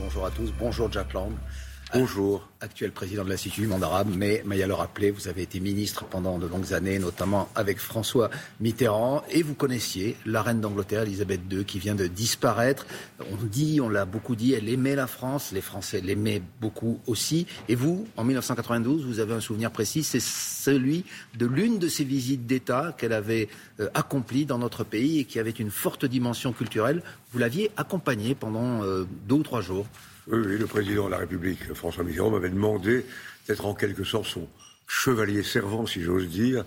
bonjour à tous. Bonjour Jack Lang. Bonjour. Actuel président de l'Institut du monde arabe, mais Maya le rappelait, vous avez été ministre pendant de longues années, notamment avec François Mitterrand, et vous connaissiez la reine d'Angleterre, Elisabeth II, qui vient de disparaître. On dit, on l'a beaucoup dit, elle aimait la France, les Français l'aimaient beaucoup aussi. Et vous, en 1992, vous avez un souvenir précis, c'est celui de l'une de ces visites d'État qu'elle avait euh, accomplies dans notre pays et qui avait une forte dimension culturelle. Vous l'aviez accompagnée pendant euh, deux ou trois jours. Oui, le président de la République, François Mitterrand, m'avait demandé d'être en quelque sorte son chevalier servant, si j'ose dire.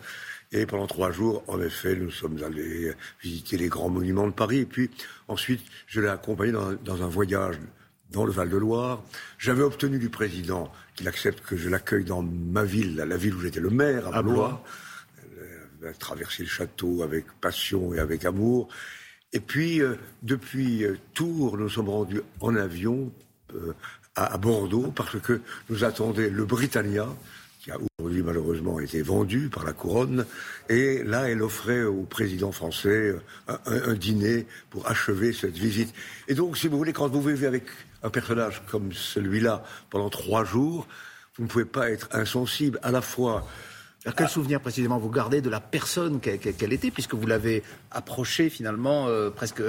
Et pendant trois jours, en effet, nous sommes allés visiter les grands monuments de Paris. Et puis ensuite, je l'ai accompagné dans, un voyage dans le Val-de-Loire. J'avais obtenu du président qu'il accepte que je l'accueille dans ma ville, la ville où j'étais le maire, à, Blois. Il a traversé le château avec passion et avec amour. Et puis, euh, depuis euh, Tours, nous sommes rendus en avion à, Bordeaux parce que nous attendait le Britannia, qui a aujourd'hui malheureusement été vendu par la couronne. Et là, elle offrait au président français un, dîner pour achever cette visite. Et donc, si vous voulez, quand vous vivez avec un personnage comme celui-là pendant trois jours, vous ne pouvez pas être insensible à la fois quel souvenir précisément vous gardez de la personne qu'elle était, puisque vous l'avez approchée finalement euh, presque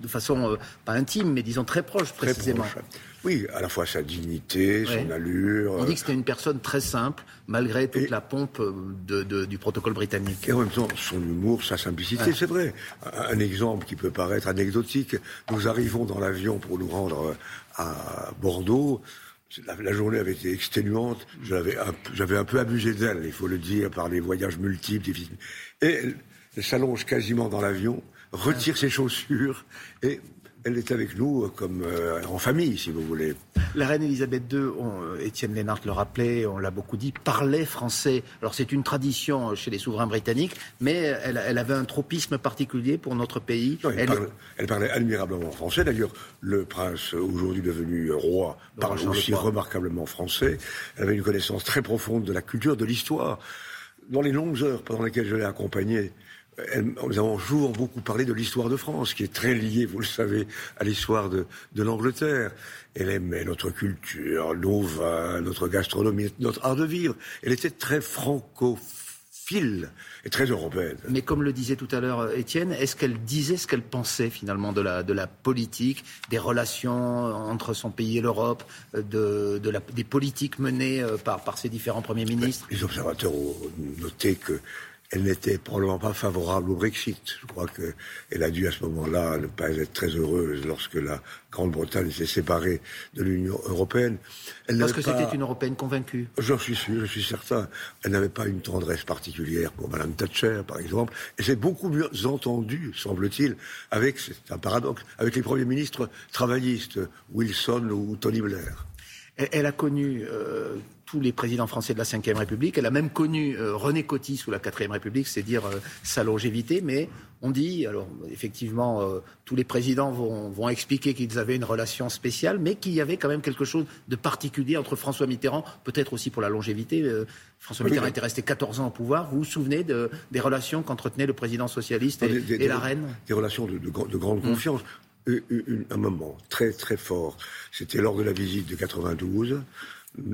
de façon euh, pas intime, mais disons très proche précisément. Oui, à la fois sa dignité, son allure. On dit que c'était une personne très simple, malgré toute la pompe euh, du protocole britannique. Et en même temps, son humour, sa simplicité, c'est vrai. Un, exemple qui peut paraître anecdotique, nous arrivons dans l'avion pour nous rendre euh, à Bordeaux. La, journée avait été exténuante. J'avais un, un peu abusé d'elle, il faut le dire, par les voyages multiples. Et elle s'allonge quasiment dans l'avion retire ses chaussures et elle est avec nous euh, comme euh, en famille, si vous voulez. La reine Elisabeth II, euh, Étienne Lénart le rappelait, on l'a beaucoup dit, parlait français. Alors c'est une tradition chez les souverains britanniques, mais elle, avait un tropisme particulier pour notre pays. elle, parlait, admirablement français. D'ailleurs, le prince, aujourd'hui devenu roi, parle aussi remarquablement français. Elle avait une connaissance très profonde de la culture, de l'histoire. Dans les longues heures pendant lesquelles je l'ai accompagnée, nous avons toujours beaucoup parlé de l'histoire de France, qui est très liée, vous le savez, à l'histoire de, l'Angleterre. Elle aimait notre culture, nos vins, notre gastronomie, notre art de vivre. Elle était très francophile et très européenne. Mais comme le disait tout à l'heure euh, Étienne, est-ce qu'elle disait ce qu'elle pensait finalement de la, de la politique, des relations entre son pays et l'Europe, euh, de, de la, des politiques menées euh, par, par ses différents premiers ministres? Les observateurs ont noté que elle n'était probablement pas favorable au Brexit. Je crois qu'elle a dû à ce moment-là ne pas être très heureuse lorsque la Grande-Bretagne s'est séparée de l'Union européenne. Parce que c'était une Européenne convaincue. J'en suis sûr, je suis certain. Elle n'avait pas une tendresse particulière pour Madame Thatcher, par exemple. Et c'est beaucoup mieux entendu, semble-t-il, avec, c'est un paradoxe, avec les premiers ministres travaillistes, Wilson ou Tony Blair. Elle, a connu euh, tous les présidents français de la Ve République. Elle a même connu euh, René Coty sous la Quatrième République, c'est dire euh, sa longévité. Mais on dit, alors effectivement, euh, tous les présidents vont, expliquer qu'ils avaient une relation spéciale, mais qu'il y avait quand même quelque chose de particulier entre François Mitterrand, peut-être aussi pour la longévité. François Mitterrand était resté 14 ans au pouvoir. Vous vous souvenez des relations qu'entretenait le président socialiste et, la reine? Des relations de, grande mm. confiance. Un moment très très fort. C'était lors de la visite de 92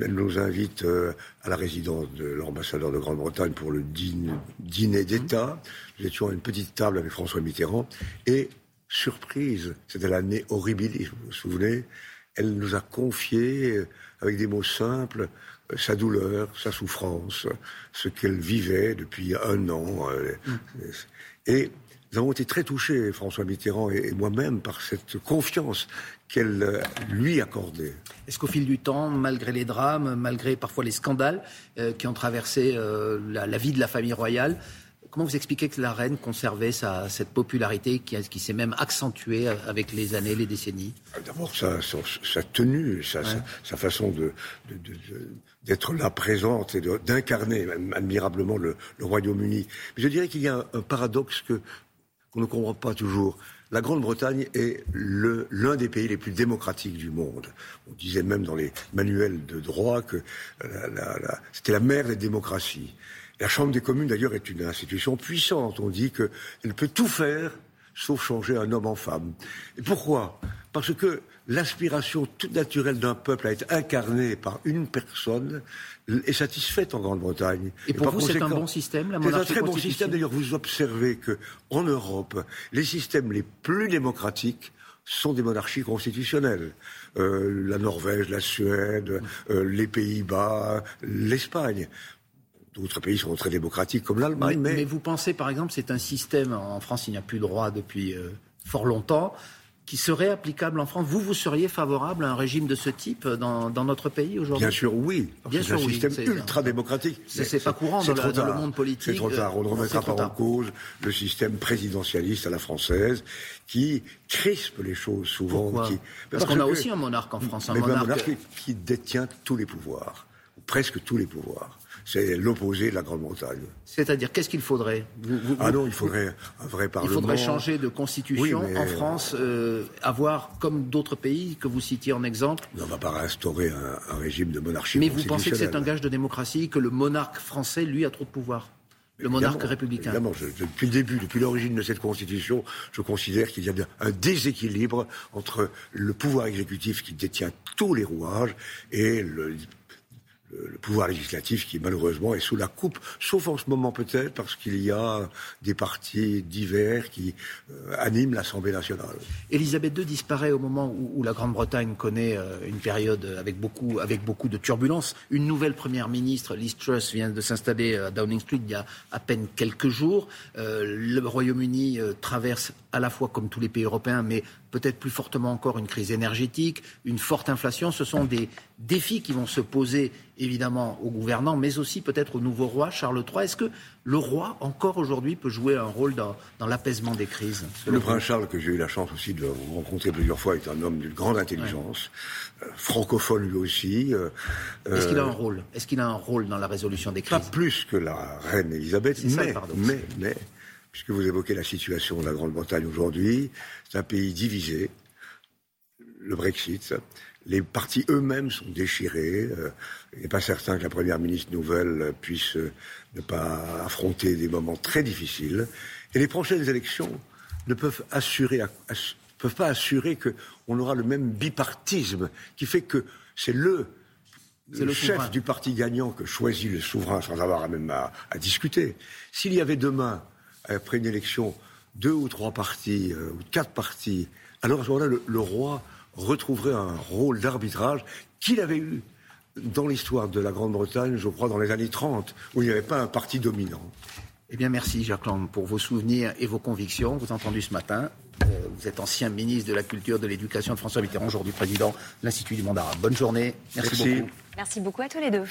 elle nous invite euh, à la résidence de l'ambassadeur de Grande-Bretagne pour le dîner d'État. Nous étions à une petite table avec François Mitterrand. Et, surprise, c'était l'année horribilis, vous vous souvenez Elle nous a confié, euh, avec des mots simples, euh, sa douleur, sa souffrance, ce qu'elle vivait depuis un an. Mm. Et nous avons été très touchés, François Mitterrand et moi-même, par cette confiance qu'elle euh, lui accordait. Est-ce qu'au fil du temps, malgré les drames, malgré parfois les scandales euh, qui ont traversé euh, la, vie de la famille royale, comment vous expliquez que la reine conservait sa, cette popularité qui, qui s'est même accentuée avec les années, les décennies? D'abord, sa, sa, tenue, sa, sa façon de, d'être là présente et d'incarner admirablement le, Royaume-Uni. Mais je dirais qu'il y a un paradoxe que qu'on ne comprend pas toujours. La Grande-Bretagne est l'un des pays les plus démocratiques du monde. On disait même dans les manuels de droit que c'était la mère des démocraties. La Chambre des communes, d'ailleurs, est une institution puissante. On dit qu'elle peut tout faire sauf changer un homme en femme. Et pourquoi? Parce que l'aspiration toute naturelle d'un peuple à être incarné par une personne est satisfaite en Grande-Bretagne. Et pour vous, c'est un bon système, la monarchie C'est un très bon système. D'ailleurs, vous observez que en Europe, les systèmes les plus démocratiques sont des monarchies constitutionnelles. Euh, la Norvège, la Suède, euh, les Pays-Bas, l'Espagne. D'autres pays sont très démocratiques comme l'Allemagne. Mais, mais... vous pensez, par exemple, c'est un système, en France, il n'y a plus de droit depuis euh, fort longtemps, qui serait applicable en France. Vous, vous seriez favorable à un régime de ce type dans, notre pays aujourd'hui? Bien sûr, oui. C'est un système ultra démocratique. C'est pas courant dans, le monde politique. C'est trop tard. On ne remettra pas en cause le système présidentialiste à la française qui crispe les choses souvent. Parce, qu'on a aussi un monarque en France. Un monarque qui détient tous les pouvoirs, presque tous les pouvoirs c'est l'opposé de la Grande-Bretagne. C'est-à-dire, qu'est-ce qu'il faudrait Ah non, il faudrait un vrai Parlement. Il faudrait changer de constitution en France, euh, avoir, comme d'autres pays que vous citiez en exemple. on ne va pas instaurer un, régime de monarchie Mais vous pensez que c'est un gage de démocratie, que le monarque français, lui, a trop de pouvoir le monarque républicain. Évidemment, depuis le début, depuis l'origine de cette constitution, je considère qu'il y a un déséquilibre entre le pouvoir exécutif qui détient tous les rouages et le le pouvoir législatif qui malheureusement est sous la coupe, sauf en ce moment peut-être parce qu'il y a des partis divers qui euh, animent l'Assemblée nationale. Elisabeth II disparaît au moment où, la Grande-Bretagne connaît euh, une période avec beaucoup, avec beaucoup de turbulences. Une nouvelle première ministre, Liz Truss, vient de s'installer à Downing Street il y a à peine quelques jours. Euh, le Royaume-Uni traverse à la fois comme tous les pays européens, mais peut-être plus fortement encore une crise énergétique, une forte inflation. Ce sont des défis qui vont se poser évidemment aux gouvernants, mais aussi peut-être au nouveau roi Charles III. Est-ce que le roi, encore aujourd'hui, peut jouer un rôle dans, l'apaisement des crises Le prince Charles, que j'ai eu la chance aussi de rencontrer plusieurs fois, est un homme d'une grande intelligence, euh, francophone lui aussi. Euh, Est-ce qu'il a un euh, rôle? Est-ce qu'il a un rôle dans la résolution des crises? Pas plus que la reine Elisabeth, mais, mais, mais puisque vous évoquez la situation de la Grande-Bretagne aujourd'hui, c'est un pays divisé, le Brexit, les partis eux-mêmes sont déchirés. Euh, il n'est pas certain que la première ministre nouvelle puisse euh, ne pas affronter des moments très difficiles. Et les prochaines élections ne peuvent assurer, peuvent pas assurer qu'on aura le même bipartisme qui fait que c'est le, le, chef du parti gagnant que choisit le souverain sans avoir même à discuter. S'il y avait demain après une élection, deux ou trois partis, euh, ou quatre partis, alors à ce moment-là, le, roi retrouverait un rôle d'arbitrage qu'il avait eu dans l'histoire de la Grande-Bretagne, je crois, dans les années 30, où il n'y avait pas un parti dominant. Eh bien, merci, Jacques Lang, pour vos souvenirs et vos convictions. Vous avez entendu ce matin, euh, vous êtes ancien ministre de la Culture, de l'Éducation de François Mitterrand, aujourd'hui président de l'Institut du monde arabe. Bonne journée. merci. beaucoup. Merci beaucoup à tous les deux.